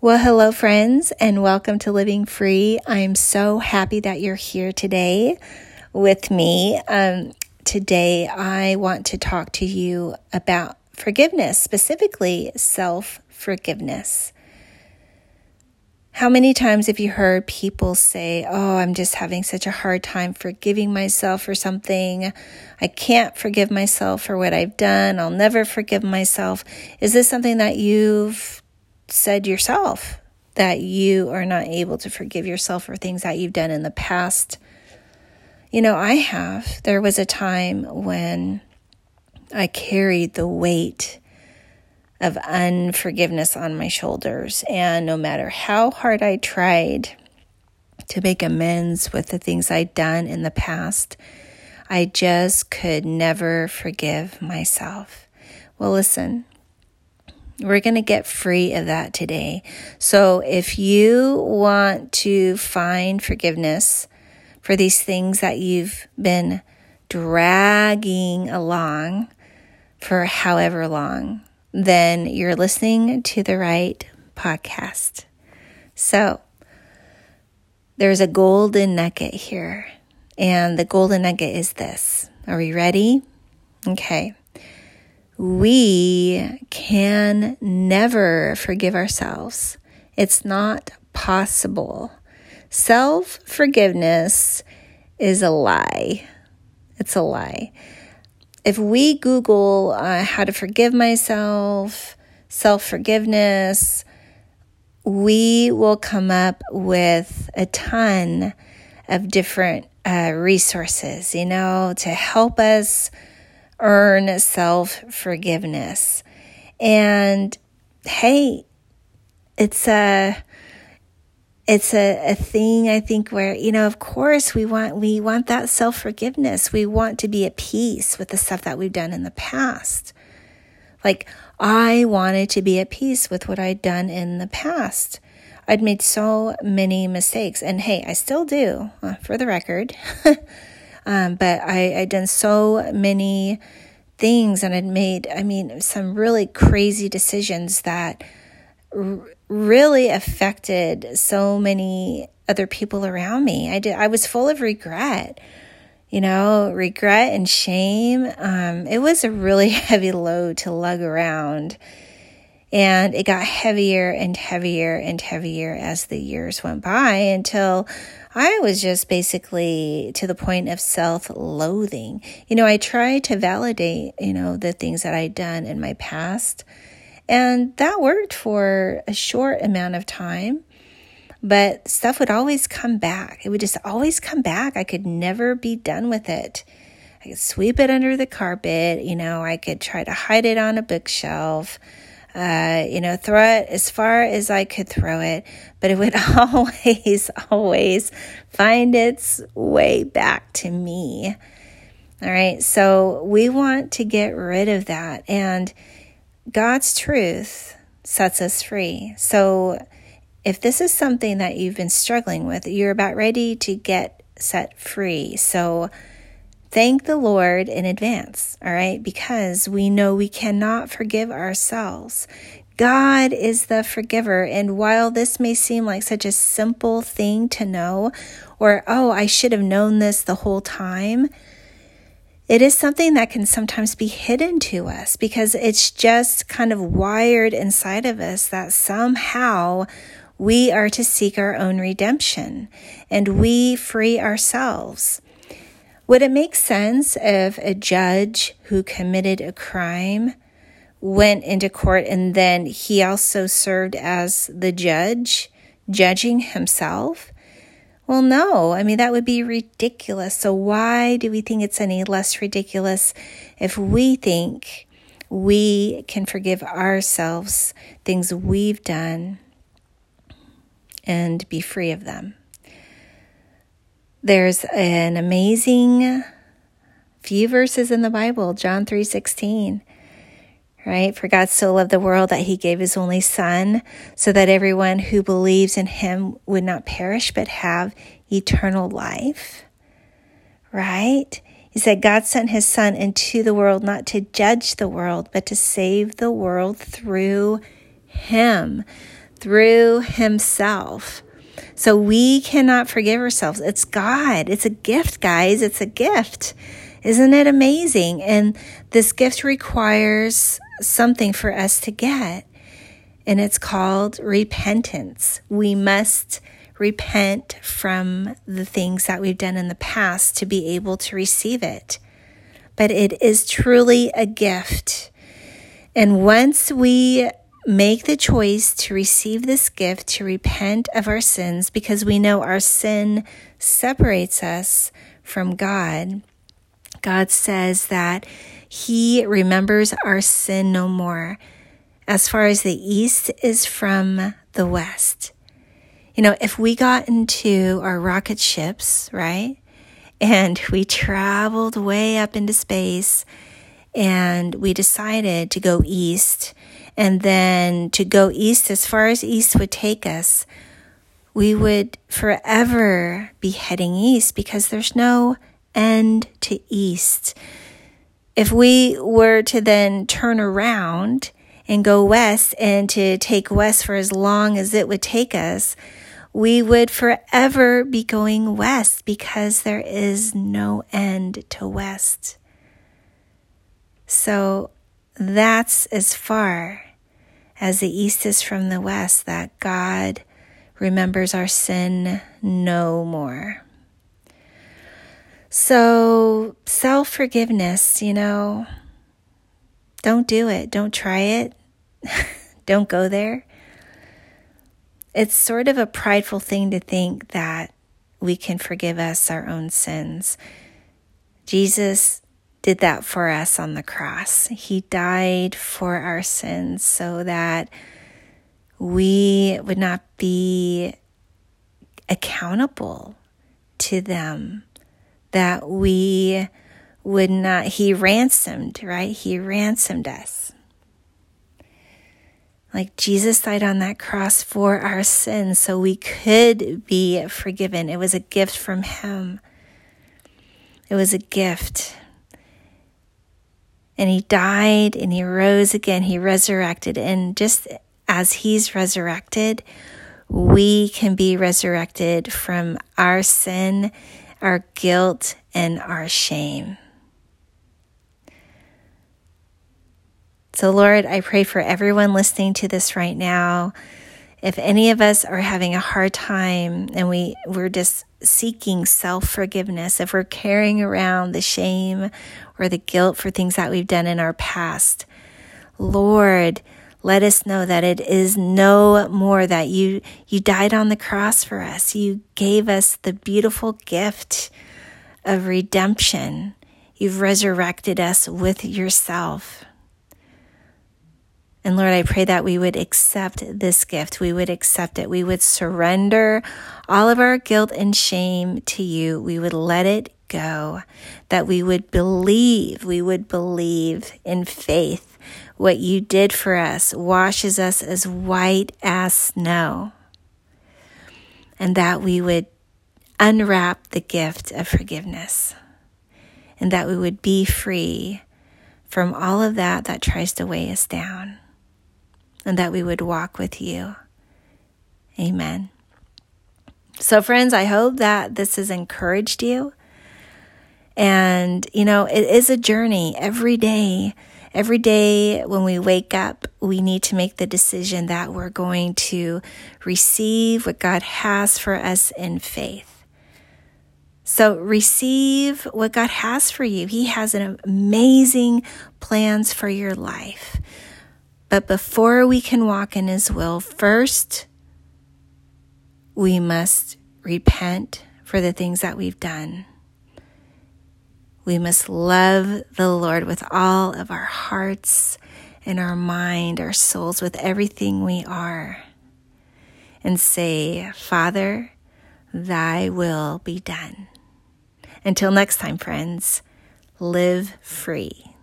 Well, hello, friends, and welcome to Living Free. I'm so happy that you're here today with me. Um, today, I want to talk to you about forgiveness, specifically self forgiveness. How many times have you heard people say, Oh, I'm just having such a hard time forgiving myself for something? I can't forgive myself for what I've done. I'll never forgive myself. Is this something that you've said yourself that you are not able to forgive yourself for things that you've done in the past. You know, I have. There was a time when I carried the weight of unforgiveness on my shoulders. And no matter how hard I tried to make amends with the things I'd done in the past, I just could never forgive myself. Well, listen, we're going to get free of that today. So if you want to find forgiveness for these things that you've been dragging along for however long, then you're listening to the right podcast. So there's a golden nugget here. And the golden nugget is this. Are we ready? Okay we can never forgive ourselves. It's not possible. Self forgiveness is a lie. It's a lie. If we Google uh, how to forgive myself, self forgiveness, we will come up with a ton of different uh, resources, you know, to help us earn self forgiveness. And hey, it's a it's a, a thing I think where, you know, of course we want we want that self forgiveness. We want to be at peace with the stuff that we've done in the past. Like I wanted to be at peace with what I'd done in the past. I'd made so many mistakes, and hey, I still do, uh, for the record. Um, but I, I'd done so many things and I'd made, I mean, some really crazy decisions that r- really affected so many other people around me. I did, I was full of regret, you know, regret and shame. Um, it was a really heavy load to lug around. And it got heavier and heavier and heavier as the years went by until I was just basically to the point of self loathing. You know, I tried to validate, you know, the things that I'd done in my past, and that worked for a short amount of time. But stuff would always come back. It would just always come back. I could never be done with it. I could sweep it under the carpet. You know, I could try to hide it on a bookshelf uh, you know, throw it as far as I could throw it, but it would always, always find its way back to me. All right, so we want to get rid of that, and God's truth sets us free. So if this is something that you've been struggling with, you're about ready to get set free. So Thank the Lord in advance, all right? Because we know we cannot forgive ourselves. God is the forgiver. And while this may seem like such a simple thing to know, or, oh, I should have known this the whole time, it is something that can sometimes be hidden to us because it's just kind of wired inside of us that somehow we are to seek our own redemption and we free ourselves. Would it make sense if a judge who committed a crime went into court and then he also served as the judge, judging himself? Well, no. I mean, that would be ridiculous. So, why do we think it's any less ridiculous if we think we can forgive ourselves things we've done and be free of them? There's an amazing few verses in the Bible, John 3:16. Right? For God so loved the world that he gave his only son so that everyone who believes in him would not perish but have eternal life. Right? He said God sent his son into the world not to judge the world but to save the world through him. through himself. So we cannot forgive ourselves. It's God. It's a gift, guys. It's a gift. Isn't it amazing? And this gift requires something for us to get, and it's called repentance. We must repent from the things that we've done in the past to be able to receive it. But it is truly a gift. And once we make the choice to receive this gift, to repent of our sins, because we know our sin separates us from God, God says that He remembers our sin no more as far as the east is from the west. You know, if we got into our rocket ships, right, and we traveled way up into space and we decided to go east and then to go east as far as east would take us, we would forever be heading east because there's no end to east. If we were to then turn around and go west and to take west for as long as it would take us, we would forever be going west because there is no end to west. So that's as far as the east is from the west that God remembers our sin no more. So, self forgiveness, you know, don't do it. Don't try it. don't go there. It's sort of a prideful thing to think that we can forgive us our own sins. Jesus did that for us on the cross. He died for our sins so that we would not be accountable to them that we would not, he ransomed, right? He ransomed us. Like Jesus died on that cross for our sins so we could be forgiven. It was a gift from him. It was a gift. And he died and he rose again. He resurrected. And just as he's resurrected, we can be resurrected from our sin our guilt and our shame. So, Lord, I pray for everyone listening to this right now. If any of us are having a hard time and we, we're just seeking self forgiveness, if we're carrying around the shame or the guilt for things that we've done in our past, Lord, let us know that it is no more that you you died on the cross for us. You gave us the beautiful gift of redemption. You've resurrected us with yourself. And Lord, I pray that we would accept this gift. We would accept it. We would surrender all of our guilt and shame to you. We would let it go. That we would believe, we would believe in faith what you did for us washes us as white as snow. And that we would unwrap the gift of forgiveness. And that we would be free from all of that that tries to weigh us down. And that we would walk with you. Amen. So, friends, I hope that this has encouraged you. And, you know, it is a journey every day Every day when we wake up, we need to make the decision that we're going to receive what God has for us in faith. So receive what God has for you. He has an amazing plans for your life. But before we can walk in his will, first we must repent for the things that we've done. We must love the Lord with all of our hearts and our mind, our souls, with everything we are. And say, Father, thy will be done. Until next time, friends, live free.